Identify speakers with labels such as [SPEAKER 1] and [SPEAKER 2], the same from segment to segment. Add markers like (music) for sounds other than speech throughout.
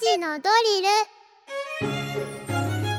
[SPEAKER 1] 時のドリ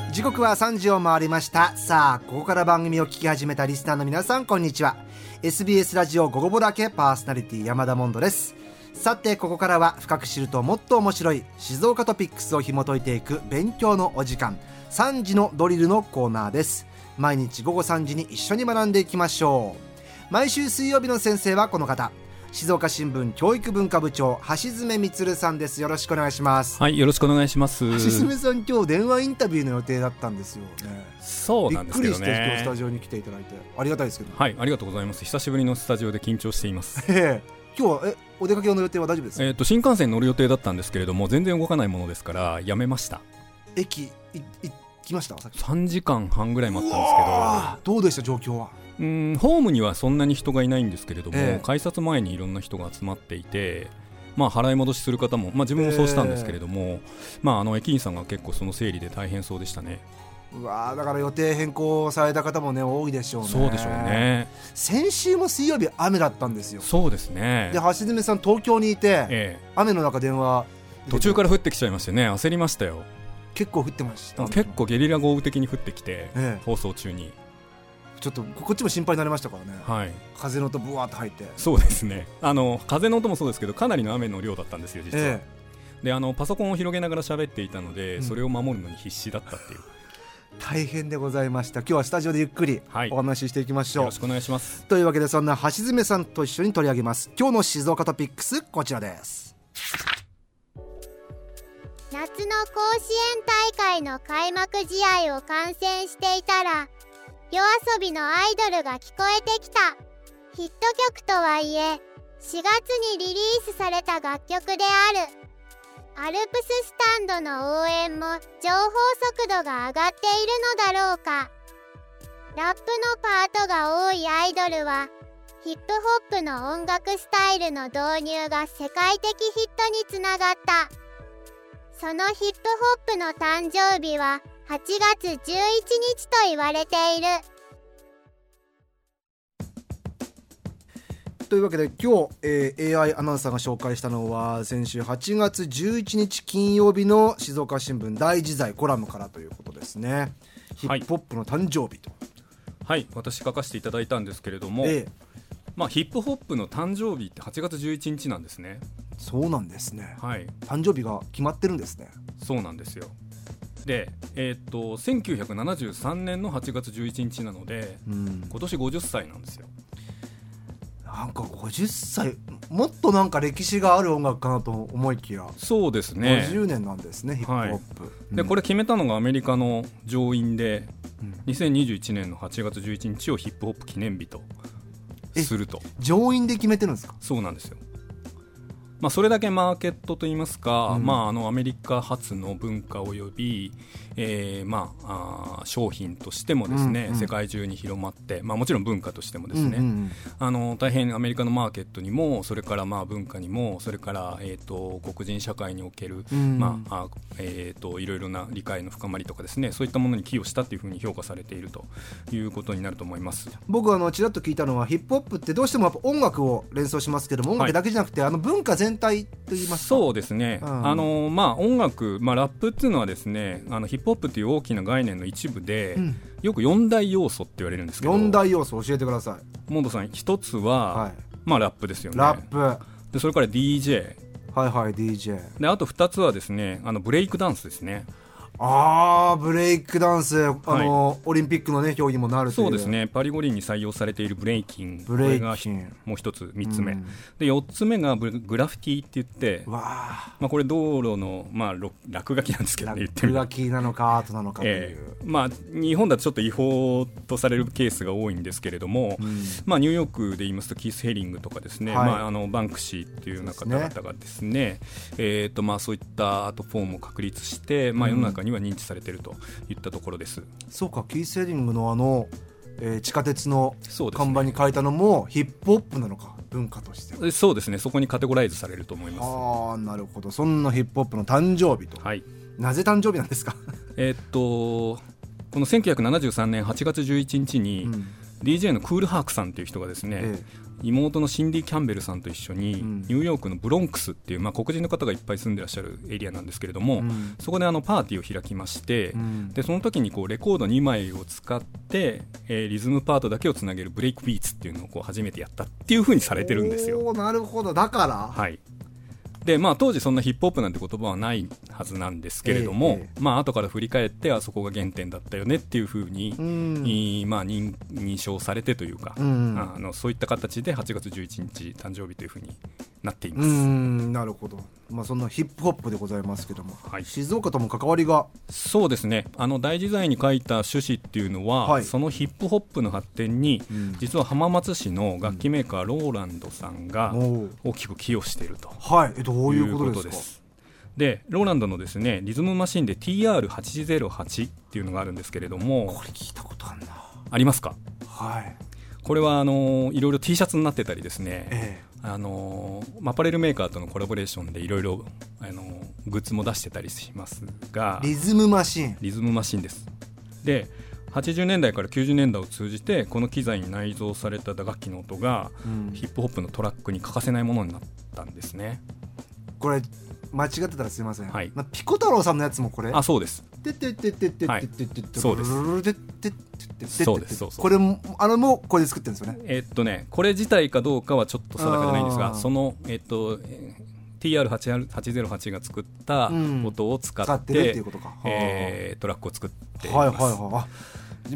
[SPEAKER 1] ル。
[SPEAKER 2] 時刻は3時を回りました。さあここから番組を聞き始めたリスナーの皆さんこんにちは。SBS ラジオ午後ぼだけパーソナリティ山田モンドです。さてここからは深く知るともっと面白い静岡トピックスを紐解いていく勉強のお時間。3時のドリルのコーナーです。毎日午後3時に一緒に学んでいきましょう。毎週水曜日の先生はこの方。静岡新聞教育文化部長橋爪充さんです。よろしくお願いします。
[SPEAKER 3] はいよろしくお願いします。
[SPEAKER 2] 橋爪さん今日電話インタビューの予定だったんですよね。
[SPEAKER 3] そうなんですけどね。
[SPEAKER 2] びっくりして今日スタジオに来ていただいて。ありがたいですけど。
[SPEAKER 3] はいありがとうございます。久しぶりのスタジオで緊張しています。
[SPEAKER 2] ええ。今日はえお出かけの予定は大丈夫ですか？
[SPEAKER 3] えっと新幹線乗る予定だったんですけれども全然動かないものですからやめました。
[SPEAKER 2] 駅い行きました？さっき。
[SPEAKER 3] 3時間半ぐらい待ったんです
[SPEAKER 2] あど。うでした？状況は。
[SPEAKER 3] けどうんホームにはそんなに人がいないんですけれども、
[SPEAKER 2] ええ。
[SPEAKER 3] 改札前にいろんな人が集まっていてまあ払い戻しする方も、まあ、自分もそうしたんですけれども、まあ、あの駅員さんが結構その整理で大変そうでしたね。
[SPEAKER 2] うわーだから予定変更された方もね多いでしょうね。
[SPEAKER 3] そうでしょうね。
[SPEAKER 2] 先週も水曜日雨だったんですよ。
[SPEAKER 3] そうですね。
[SPEAKER 2] で橋爪さん東京にいて、
[SPEAKER 3] え
[SPEAKER 2] 雨の中電話
[SPEAKER 3] え、途中から降ってきちゃいましてね。焦りましたよ。
[SPEAKER 2] 結構降ってました
[SPEAKER 3] 結構ゲリラ豪雨的に降ってきて、
[SPEAKER 2] ええ。
[SPEAKER 3] 放送中に
[SPEAKER 2] ちょっとこっちも心配になりましたからね、
[SPEAKER 3] はい。
[SPEAKER 2] 風の音ブワーって入って。
[SPEAKER 3] そうですね。あの風の音もそうですけどかなりの雨の量だったんですよ実は、
[SPEAKER 2] え
[SPEAKER 3] であのパソコンを広げながら喋っていたので、
[SPEAKER 2] うん。
[SPEAKER 3] それを守るのに必死だったっていう。
[SPEAKER 2] え (laughs) 大変でございました。今日はスタジオでゆっくり
[SPEAKER 3] はい。
[SPEAKER 2] お話ししていきましょう、
[SPEAKER 3] よろしくお願いします。
[SPEAKER 2] というわけでそんな橋爪さんと一緒に取り上げます。今日の静岡トピックスこちらです。
[SPEAKER 1] 夏の甲子園大会の開幕試合を観戦していたら夜遊びのアイドルが聞こえてきた。ヒット曲とはいえ4月にリリースされた楽曲である。アルプススタンドの応援も情報速度が上がっているのだろうか。ラップのパートが多いアイドルはヒップホップの音楽スタイルの導入が世界的ヒットにつながった。そのヒップホップの誕生日は8月11日と言われている。
[SPEAKER 2] というわけで今日、えー AI アナウンサーが紹介したのは先週8月11日金曜日の静岡新聞大時代コラムからということですね。ヒップホップの誕生日と、
[SPEAKER 3] はい私書かせていただいたんですけれども、
[SPEAKER 2] ええ。
[SPEAKER 3] まあ、ヒップホップの誕生日って8月11日なんですね。
[SPEAKER 2] そうなんですね。
[SPEAKER 3] はい。
[SPEAKER 2] 誕生日が決まってるんですね。
[SPEAKER 3] そうなんですよでえーっと1973年の8月11日なので
[SPEAKER 2] うん。
[SPEAKER 3] 今年50歳なんですよ。
[SPEAKER 2] なんか50歳もっとなんか歴史がある音楽かなと思いきや、
[SPEAKER 3] そうですね。
[SPEAKER 2] 50年なんですねヒップホップ、
[SPEAKER 3] でこ
[SPEAKER 2] れ、
[SPEAKER 3] れ決めたのがアメリカの上院で
[SPEAKER 2] うん。
[SPEAKER 3] 2021年の8月11日をヒップホップ記念日とすると。
[SPEAKER 2] 上院で決めてるんですか？
[SPEAKER 3] そうなんですよ、まあ、それだけマーケットといいますか、
[SPEAKER 2] うん。
[SPEAKER 3] まあ、あのアメリカ発の文化及び、えーまあ、あー商品としてもですね、
[SPEAKER 2] うんうん。
[SPEAKER 3] 世界中に広まって、まあ、もちろん文化としてもですね、
[SPEAKER 2] うんうん
[SPEAKER 3] あの大変アメリカのマーケットにもそれからまあ文化にもそれから、えー、と黒人社会における、
[SPEAKER 2] うん。
[SPEAKER 3] まああえー、といろいろな理解の深まりとかですねそういったものに寄与したというふうに評価されているということになると思います。
[SPEAKER 2] 僕はあのちらっと聞いたのはヒップホップってどうしてもやっぱ音楽を連想しますけども音楽だけじゃなくて、あの文化全体と言いますか？
[SPEAKER 3] そうですね、
[SPEAKER 2] うん。
[SPEAKER 3] あのまあ、音楽、まあ、ラップっていうのはですねあのヒップホップっていう大きな概念の一部で、
[SPEAKER 2] うん。
[SPEAKER 3] よく4大要素って言われるんですけど。
[SPEAKER 2] 4大要素教えてください、
[SPEAKER 3] モンドさん一つは、
[SPEAKER 2] はい、
[SPEAKER 3] まあ、ラップですよね。
[SPEAKER 2] ラップ。は
[SPEAKER 3] でそれから DJ
[SPEAKER 2] いはい DJ
[SPEAKER 3] であと2つはですねあのブレイクダンスですね
[SPEAKER 2] あーブレイクダンス。あの、オリンピックのね競技にもなる
[SPEAKER 3] そうですね。パリ五輪に採用されているブレイキン。
[SPEAKER 2] ブレイ
[SPEAKER 3] これが
[SPEAKER 2] キン
[SPEAKER 3] もう一つ3つ目、
[SPEAKER 2] うん。
[SPEAKER 3] で4つ目がブグラフィティって言って、まあ、これ道路の、まあ、ろ落書きなんですけどね言ってみると
[SPEAKER 2] 落書きなのかアートなのかという、
[SPEAKER 3] ええ。まあ、日本だとちょっと違法とされるケースが多いんですけれども、
[SPEAKER 2] うん。
[SPEAKER 3] まあ、ニューヨークで言いますとキース・ヘリングとかですね、
[SPEAKER 2] はい。
[SPEAKER 3] まあ、あのバンクシーっていうような方々がですね。えーとまあ、そういったアートフォームを確立して、まあ、世の中には認知されているといったところです。
[SPEAKER 2] そうかキーセーリングのあの、えー地下鉄の看板に書いたのもヒップホップなのか文化として
[SPEAKER 3] そうですね。そこにカテゴライズされると思いま
[SPEAKER 2] ああなるほど。そんなヒップホップの誕生日と、
[SPEAKER 3] す。はい。
[SPEAKER 2] なぜ誕生日なんですか、
[SPEAKER 3] えーっとこの1973年8月11日に、
[SPEAKER 2] うん
[SPEAKER 3] DJ のクールハークさんっていう人がですね、
[SPEAKER 2] え
[SPEAKER 3] 妹のシンディ・キャンベルさんと一緒に、
[SPEAKER 2] うん。
[SPEAKER 3] ニューヨークのブロンクスっていう、まあ、黒人の方がいっぱい住んでらっしゃるエリアなんですけれども、
[SPEAKER 2] うん。
[SPEAKER 3] そこであのパーティーを開きまして、
[SPEAKER 2] うん。
[SPEAKER 3] でその時にこうレコード2枚を使って、えーリズムパートだけをつなげるブレイクビーツっていうのをこう初めてやったっていうふうにされてるんですよ。
[SPEAKER 2] なるほど。だから、
[SPEAKER 3] はいでまあ、当時そんなヒップホップなんて言葉はないはずなんですけれども、
[SPEAKER 2] ええ
[SPEAKER 3] まあ後から振り返ってあそこが原点だったよねっていうふうに、
[SPEAKER 2] うん。
[SPEAKER 3] まあ、認認証されてというか、
[SPEAKER 2] うん
[SPEAKER 3] あのそういった形で8月11日誕生日というふうになっていま
[SPEAKER 2] う
[SPEAKER 3] す。
[SPEAKER 2] んなるほど。まあそんなヒップホップでございますけども、
[SPEAKER 3] はい。
[SPEAKER 2] 静岡とも関わりが？
[SPEAKER 3] そうですね。あの大自在に書いた趣旨っていうのは、
[SPEAKER 2] はい。
[SPEAKER 3] そのヒップホップの発展に、
[SPEAKER 2] うん。
[SPEAKER 3] 実は浜松市の楽器メーカーローランドさんが大きく寄与していると。
[SPEAKER 2] はい。えどういうことですか？
[SPEAKER 3] でローランドのですねリズムマシンで TR808 っていうのがあるんですけれども
[SPEAKER 2] これ聞いたことあるな。
[SPEAKER 3] ありますか？
[SPEAKER 2] はい。
[SPEAKER 3] これはあのいろいろ T シャツになってたりですね、
[SPEAKER 2] え
[SPEAKER 3] あのアパレルメーカーとのコラボレーションでいろいろあのグッズも出してたりしますが
[SPEAKER 2] えリズムマシン。
[SPEAKER 3] リズムマシンです。で80年代から90年代を通じてこの機材に内蔵された打楽器の音が、
[SPEAKER 2] うん。
[SPEAKER 3] ヒップホップのトラックに欠かせないものになったんですね。
[SPEAKER 2] これ間違ってたらすみません、
[SPEAKER 3] はい。
[SPEAKER 2] なピコ太郎さんのやつもこれ。
[SPEAKER 3] あそうです。
[SPEAKER 2] てってってってっててってって
[SPEAKER 3] そうです
[SPEAKER 2] てって
[SPEAKER 3] そうですそうそう
[SPEAKER 2] これもあれもこれで作ってるんですよね
[SPEAKER 3] えっとねこれ自体かどうかはちょっと定かじゃないんですがそのえっとえー TR808 が作った
[SPEAKER 2] うん
[SPEAKER 3] 音を使っ
[SPEAKER 2] 使ってるって
[SPEAKER 3] て
[SPEAKER 2] いうことか
[SPEAKER 3] えートラックを作っています
[SPEAKER 2] はいはいはいあ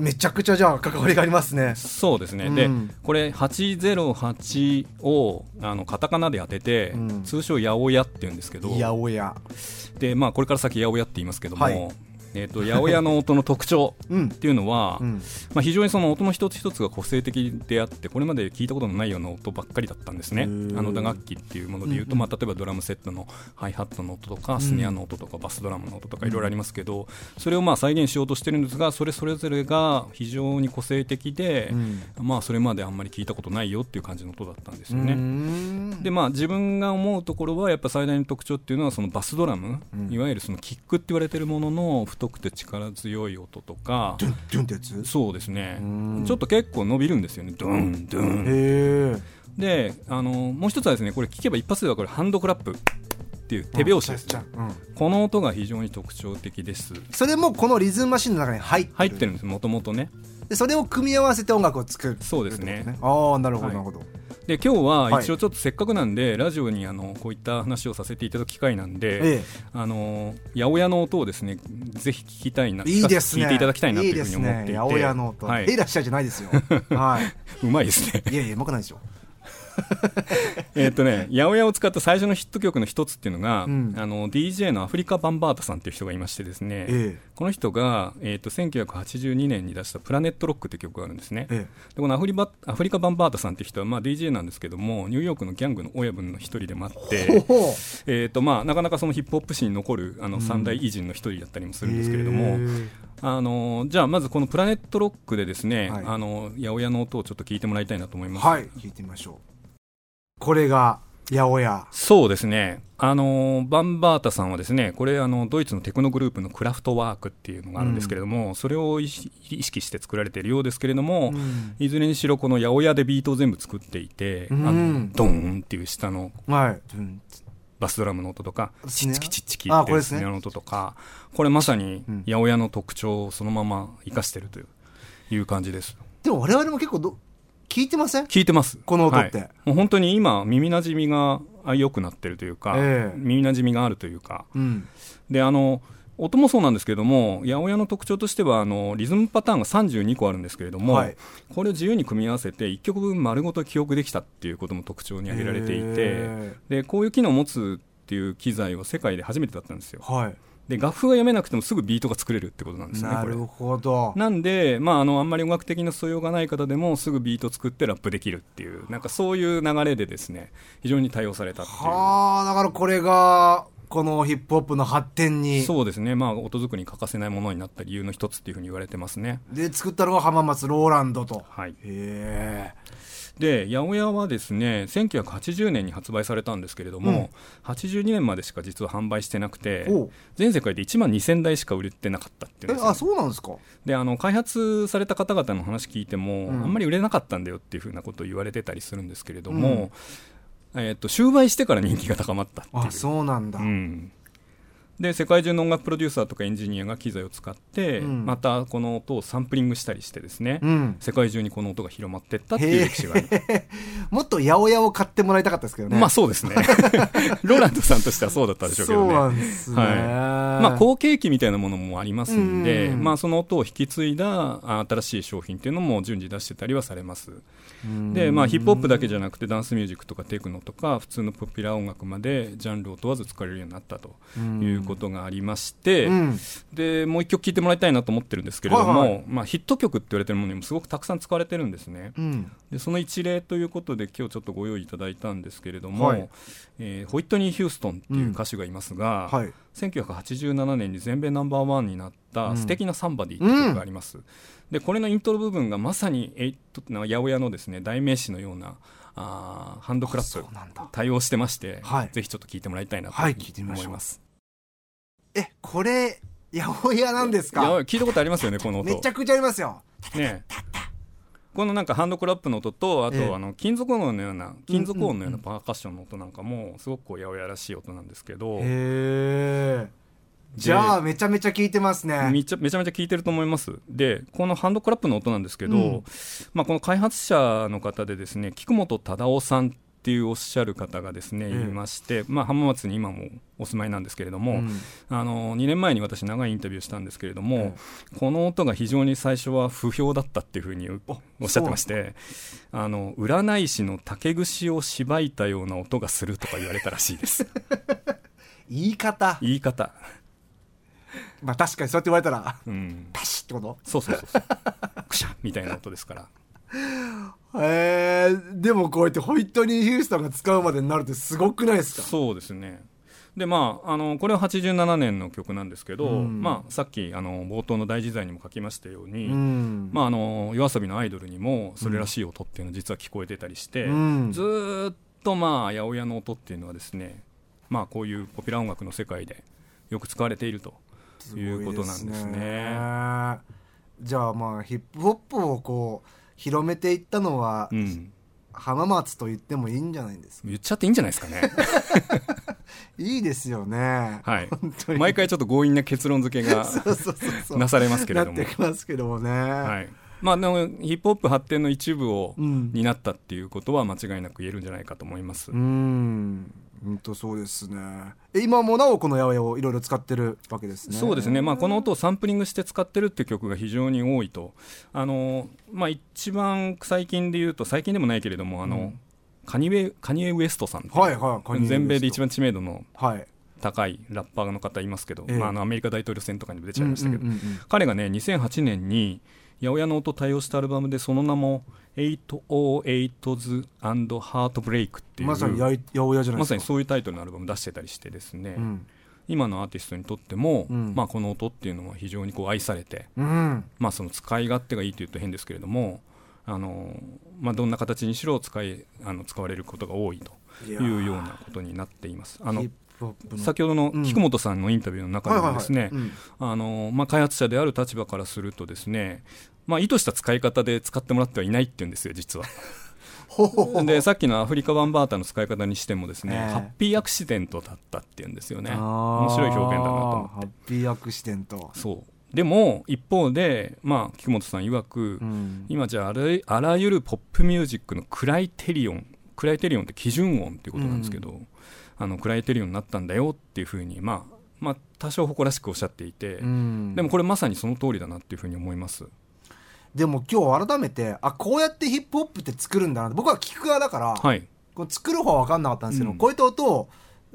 [SPEAKER 2] めちゃくちゃじゃあ関わりがありますね。
[SPEAKER 3] そうですね、
[SPEAKER 2] うん。
[SPEAKER 3] でこれ808をあのカタカナで当てて、
[SPEAKER 2] うん。
[SPEAKER 3] 通称八百屋っていうんですけど。
[SPEAKER 2] いやおや
[SPEAKER 3] で、まあ、これから先八百屋って言いますけども、
[SPEAKER 2] はい
[SPEAKER 3] えー、と八百屋の音の特徴
[SPEAKER 2] うん。
[SPEAKER 3] っていうのは、
[SPEAKER 2] うん。
[SPEAKER 3] まあ、非常にその音の一つ一つが個性的であってこれまで聞いたことのないような音ばっかりだったんですね。あの打楽器っていうものでいうと、
[SPEAKER 2] うんうん。
[SPEAKER 3] まあ、例えばドラムセットのハイハットの音とか、
[SPEAKER 2] ん。
[SPEAKER 3] スネアの音とかバスドラムの音とかいろいろありますけど、それをまあ再現しようとしてるんですがそれそれぞれが非常に個性的で、
[SPEAKER 2] うん。
[SPEAKER 3] まあ、それまであんまり聞いたことないよっていう感じの音だったんですよ
[SPEAKER 2] う
[SPEAKER 3] ね。
[SPEAKER 2] ん。
[SPEAKER 3] でまあ、自分が思うところはやっぱ最大の特徴っていうのはそのバスドラム、
[SPEAKER 2] うん。
[SPEAKER 3] いわゆるそのキックって言われてるものの太くて力強い音とか。
[SPEAKER 2] ドゥンドゥンってやつ？
[SPEAKER 3] そうですね。
[SPEAKER 2] うん。
[SPEAKER 3] ちょっと結構伸びるんですよね。ドゥンドゥン。
[SPEAKER 2] へえ。
[SPEAKER 3] であのもう一つはですねこれ聞けば一発で分かるハンドクラップっていう手拍子ですね、
[SPEAKER 2] うん。
[SPEAKER 3] この音が非常に特徴的です。
[SPEAKER 2] それもこのリズムマシンの中に入ってる。
[SPEAKER 3] 入ってるんですもともとね。
[SPEAKER 2] でそれを組み合わせて音楽を作る
[SPEAKER 3] そうですね。
[SPEAKER 2] ってことああなるほど
[SPEAKER 3] はい。
[SPEAKER 2] なるほど、
[SPEAKER 3] で今日
[SPEAKER 2] は
[SPEAKER 3] はい。一応ちょっとせっかくなんで、ラジオにあのこういった話をさせていただく機会なんで、
[SPEAKER 2] え
[SPEAKER 3] あの八百屋の音をですねぜひ聞きたいな
[SPEAKER 2] えいいですね。
[SPEAKER 3] 聞いていただきたいなというふうに思っていて。
[SPEAKER 2] ね。八百屋の音、
[SPEAKER 3] はい。
[SPEAKER 2] へいらっしゃいじゃないですよ。は (laughs)
[SPEAKER 3] うまいですね。
[SPEAKER 2] いいやいやうまくないですよ (laughs)
[SPEAKER 3] えっとね八百屋を使った最初のヒット曲の一つっていうのが、
[SPEAKER 2] うん。
[SPEAKER 3] あの DJ のアフリカ・バンバータさんっていう人がいましてですね、
[SPEAKER 2] え
[SPEAKER 3] この人が、えー、と1982年に出した「プラネットロック」って曲があるんですね、
[SPEAKER 2] ええ。
[SPEAKER 3] でこのアフリバアフリカ・バンバータさんっていう人は、まあ、DJ なんですけどもニューヨークのギャングの親分の一人でもあって
[SPEAKER 2] え
[SPEAKER 3] とまあ、なかなかそのヒップホップ史に残るあの三大偉人の一人だったりもするんですけれども、
[SPEAKER 2] へえ。
[SPEAKER 3] あのじゃあまずこのプラネットロックでですね、
[SPEAKER 2] はい。
[SPEAKER 3] あの八百屋の音をちょっと聞いてもらいたいなと思います。
[SPEAKER 2] はい。聞いてみましょうこれが八百屋。
[SPEAKER 3] そうですね。あのバンバータさんはですね、これあのドイツのテクノグループのクラフトワークっていうのがあるんですけれども、それを意識して作られているようですけれども、
[SPEAKER 2] うん。
[SPEAKER 3] いずれにしろこの八百屋でビートを全部作っていて、
[SPEAKER 2] うん。
[SPEAKER 3] あのドーンっていう下の
[SPEAKER 2] はい。うん
[SPEAKER 3] バスドラムの音とか、チッチキチッチキっていうスネアの音とか、これまさに
[SPEAKER 2] うん。
[SPEAKER 3] 八百屋の特徴をそのまま生かしているといういう感じです。
[SPEAKER 2] でも我々も結構ど聞いてません？
[SPEAKER 3] 聞いてます。
[SPEAKER 2] この音って。
[SPEAKER 3] はい。もう本当に今、耳なじみがあ良くなってるというか、
[SPEAKER 2] ええ。
[SPEAKER 3] 耳なじみがあるというか、
[SPEAKER 2] うん。
[SPEAKER 3] で、あの、音もそうなんですけれども、八百屋の特徴としては、あの、リズムパターンが32個あるんですけれども、
[SPEAKER 2] はい。
[SPEAKER 3] これを自由に組み合わせて、1曲分丸ごと記憶できたっていうことも特徴に挙げられていて、
[SPEAKER 2] へ
[SPEAKER 3] で、こういう機能を持つっていう機材は世界で初めてだったんですよ。
[SPEAKER 2] はい
[SPEAKER 3] で、楽譜が読めなくてもすぐビートが作れるってことなんですね、
[SPEAKER 2] なる。ほど。
[SPEAKER 3] なんで、まあ、あのあんまり音楽的な素養がない方でもすぐビート作ってラップできるっていうなんかそういう流れでですね非常に対応されたっていう。
[SPEAKER 2] はあだからこれがこのヒップホップの発展に。
[SPEAKER 3] そうですね、まあ、音作りに欠かせないものになった理由の一つっていうふうに言われてますね。
[SPEAKER 2] で作ったのが浜松ローランドと。
[SPEAKER 3] はい、
[SPEAKER 2] へえ
[SPEAKER 3] で八百屋はですね1980年に発売されたんですけれども、82年までしか実は販売してなくて全世界で1万2000台しか売れてなかったっていう
[SPEAKER 2] あそうなんですか。
[SPEAKER 3] であの開発された方々の話聞いても、
[SPEAKER 2] うん。
[SPEAKER 3] あんまり売れなかったんだよっていうふうなことを言われてたりするんですけれども、えー、と終売してから人気が高まったっていう。
[SPEAKER 2] あそうなんだ、
[SPEAKER 3] うん、で世界中の音楽プロデューサーとかエンジニアが機材を使って、
[SPEAKER 2] うん。
[SPEAKER 3] またこの音をサンプリングしたりしてですね、
[SPEAKER 2] うん。
[SPEAKER 3] 世界中にこの音が広まっていったっていう歴史がある、
[SPEAKER 2] もっと八百屋を買ってもらいたかったですけどね。
[SPEAKER 3] まあそうですね。(laughs) ローランドさんとしてはそうだったでしょうけど
[SPEAKER 2] そう
[SPEAKER 3] ね
[SPEAKER 2] なんですね、
[SPEAKER 3] はい。まあ、後継機みたいなものもありますんで、
[SPEAKER 2] うん。
[SPEAKER 3] まあ、その音を引き継いだあ新しい商品っていうのも順次出してたりはされます。で、まあ、ヒップホップだけじゃなくてダンスミュージックとかテクノとか普通のポピュラー音楽までジャンルを問わず使われるようになったということがありまして、
[SPEAKER 2] うん。
[SPEAKER 3] でもう一曲聴いてもらいたいなと思ってるんですけれども、
[SPEAKER 2] はいはい。
[SPEAKER 3] まあ、ヒット曲って言われてるものにもすごくたくさん使われてるんですね。
[SPEAKER 2] うん。
[SPEAKER 3] でその一例ということで今日ちょっとご用意いただいたんですけれども、
[SPEAKER 2] はい。
[SPEAKER 3] えーホイットニー・ヒューストンっていう歌手がいますが、
[SPEAKER 2] はい。
[SPEAKER 3] 1987年に全米ナンバーワンになった
[SPEAKER 2] うん「
[SPEAKER 3] 素敵なサンバディ」っていう曲があります、でこれのイントロ部分がまさにエイトな八百屋のですね代名詞のようなあーハンドクラップ対応してまして、
[SPEAKER 2] はい。
[SPEAKER 3] ぜひちょっと聞いてもらいたいなと思います、
[SPEAKER 2] えこれ八百屋なんですか？
[SPEAKER 3] 聞いたことありますよねこの音。
[SPEAKER 2] めちゃくちゃありますよ。
[SPEAKER 3] ねこのなんかハンドクラップの音とあと、
[SPEAKER 2] ええ。
[SPEAKER 3] あの金属音のような金属音のようなパーカッションの音なんかもすごくこう八百屋らしい音なんですけど、
[SPEAKER 2] へえ。じゃあめちゃめちゃ聞いてますね。
[SPEAKER 3] めちゃめちゃめちゃ聞いてると思います。でこのハンドクラップの音なんですけど、
[SPEAKER 2] うん。
[SPEAKER 3] まあ、この開発者の方でですね菊本忠夫さんっていうおっしゃる方がですね、
[SPEAKER 2] え
[SPEAKER 3] いまして、まあ、浜松に今もお住まいなんですけれども、
[SPEAKER 2] うん。
[SPEAKER 3] あの2年前に私長いインタビューしたんですけれども、
[SPEAKER 2] え
[SPEAKER 3] この音が非常に最初は不評だったっていうふうにおおっしゃってましてあの占い師の竹串をしばいたような音がするとか言われたらしいです。(laughs)
[SPEAKER 2] 言い方。
[SPEAKER 3] 言い方。
[SPEAKER 2] まあ確かにそうやって言われたら
[SPEAKER 3] うん。
[SPEAKER 2] パシッってこと？
[SPEAKER 3] そうそうそうそう。くしゃみたいな音ですから
[SPEAKER 2] へえでもこうやってホイットニー・ヒューストンが使うまでになるってすごくないですか？
[SPEAKER 3] そうですね。でまあ、あのこれは87年の曲なんですけど、
[SPEAKER 2] うん。
[SPEAKER 3] まあ、さっきあの冒頭の大自在にも書きましたように、
[SPEAKER 2] うん。
[SPEAKER 3] まあ、あの夜遊びのアイドルにもそれらしい音っていうのは実は聞こえてたりして、
[SPEAKER 2] うん。
[SPEAKER 3] ずーっとまあ八百屋の音っていうのはですね、まあ、こういうポピュラー音楽の世界でよく使われているということなんですね。
[SPEAKER 2] じゃあまあヒップホップをこう広めていったのは、
[SPEAKER 3] うん、
[SPEAKER 2] 浜松と言ってもいいんじゃないですか。
[SPEAKER 3] 言っちゃっていいんじゃないですかね。(laughs)
[SPEAKER 2] いいですよね。
[SPEAKER 3] はい。毎回ちょっと強引な結論付けがなされますけれども。
[SPEAKER 2] なって。きますけどもね、
[SPEAKER 3] はい。まあ、でもヒップホップ発展の一部を
[SPEAKER 2] うん。
[SPEAKER 3] 担ったっていうことは間違いなく言えるんじゃないかと思います。
[SPEAKER 2] うん本当そうですね。え今もなおこの八百屋をいろいろ使ってるわけですね。
[SPEAKER 3] そうですね、まあ、この音をサンプリングして使ってるっていう曲が非常に多いと、あのまあ、一番最近で言うと、最近でもないけれども、あの
[SPEAKER 2] うん。
[SPEAKER 3] カニエカニエ・ウエストさん
[SPEAKER 2] はいはい
[SPEAKER 3] 全米で一番知名度の
[SPEAKER 2] はい
[SPEAKER 3] 高いラッパーの方いますけど、
[SPEAKER 2] ええ。
[SPEAKER 3] まあ、あのアメリカ大統領選とかにも出ちゃいましたけど、
[SPEAKER 2] うんうんうんうん
[SPEAKER 3] 彼がね、2008年に八百屋の音を対応したアルバムで、その名も 808s and Heartbreak っていう、
[SPEAKER 2] まさに八八百屋じゃない
[SPEAKER 3] まさにそういうタイトルのアルバム出してたりしてですね、
[SPEAKER 2] うん。
[SPEAKER 3] 今のアーティストにとっても、
[SPEAKER 2] うん。
[SPEAKER 3] まあ、この音っていうのは非常にこう愛されて、
[SPEAKER 2] うん。
[SPEAKER 3] まあ、その使い勝手がいいというと変ですけれどもあの、まあ、どんな形にしろ使いあの使われることが多いというようなことになっています。あの先ほどの
[SPEAKER 2] うん
[SPEAKER 3] 菊本さんのインタビューの中でもですね、開発者である立場からするとですね、まあ、意図した使い方で使ってもらってはいないっていうんですよ実は。でさっきのアフリカバンバータの使い方にしてもですね、
[SPEAKER 2] ええ。
[SPEAKER 3] ハッピーアクシデントだったっていうんですよね。面白い表現だなと思って。
[SPEAKER 2] ハッピーアクシデント、
[SPEAKER 3] そう。でも一方で、まあ、菊本さん曰く、
[SPEAKER 2] うん。
[SPEAKER 3] 今じゃああらあらゆるポップミュージックのクライテリオンクライテリオンって基準音っていうことなんですけど、あのクライテリオンになったんだよっていうふうに、まあまあ、多少誇らしくおっしゃっていて、
[SPEAKER 2] うん。
[SPEAKER 3] でもこれまさにその通りだなっていうふうに思います。
[SPEAKER 2] でも今日改めてあこうやってヒップホップって作るんだなって僕は聞く側だから、
[SPEAKER 3] はい、
[SPEAKER 2] こう作る方は分かんなかったんですけど、
[SPEAKER 3] うん。
[SPEAKER 2] こういった音を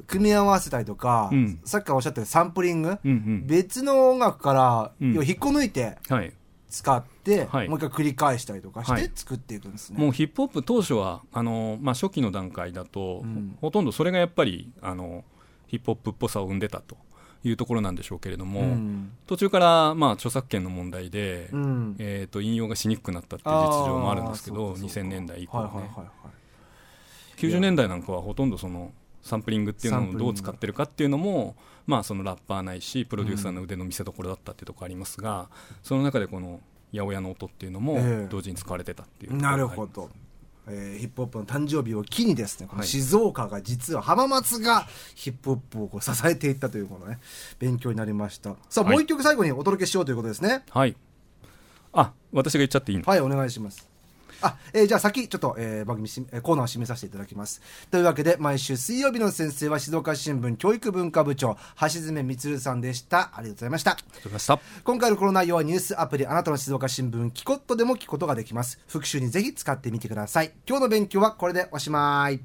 [SPEAKER 2] 組み合わせたりとか、
[SPEAKER 3] うん。
[SPEAKER 2] さっきからおっしゃったサンプリング、
[SPEAKER 3] うんうん。
[SPEAKER 2] 別の音楽から、
[SPEAKER 3] うん。
[SPEAKER 2] 引っこ抜いて
[SPEAKER 3] はい、
[SPEAKER 2] 使って、
[SPEAKER 3] はい
[SPEAKER 2] もう一回繰り返したりとかし
[SPEAKER 3] はい。
[SPEAKER 2] て作っていくんですね。
[SPEAKER 3] もうヒップホップ当初はあの、まあ、初期の段階だと、
[SPEAKER 2] うん。
[SPEAKER 3] ほとんどそれがやっぱりあのヒップホップっぽさを生んでたというところなんでしょうけれども、
[SPEAKER 2] うん。
[SPEAKER 3] 途中からまあ著作権の問題で、
[SPEAKER 2] うん。
[SPEAKER 3] えー、と引用がしにくくなったっていう実情もあるんですけど
[SPEAKER 2] あーそうかそうか。
[SPEAKER 3] 2000年代以降ね、
[SPEAKER 2] はいはいはいはい。
[SPEAKER 3] 90年代なんかはほとんどそのサンプリングっていうのをどう使ってるかっていうのも、まあ、そのラッパーないしプロデューサーの腕の見せ所だったっていうところありますが、その中でこの八百屋の音っていうのも
[SPEAKER 2] ええ。
[SPEAKER 3] 同時に使われてたっていう。ところが
[SPEAKER 2] なるほど、えーヒップホップの誕生日を機にですね、この
[SPEAKER 3] はい
[SPEAKER 2] 静岡が実は浜松がヒップホップをこう支えていったというこのね勉強になりました。さあ、
[SPEAKER 3] はい。
[SPEAKER 2] もう一曲最後にお届けしようということですね。
[SPEAKER 3] はい。あ私が言っちゃっていいの？
[SPEAKER 2] はいお願いしますあ、えーじゃあ先ちょっと、えー番組し、えーコーナーを締めさせていただきます。というわけで毎週水曜日の先生は静岡新聞教育文化部長橋爪充さんでした。ありがとうございました。
[SPEAKER 3] ありがとうございました。
[SPEAKER 2] 今回のこの内容はニュースアプリあなたの静岡新聞キコットでも聞くことができます。復習にぜひ使ってみてください。今日の勉強はこれでおしまい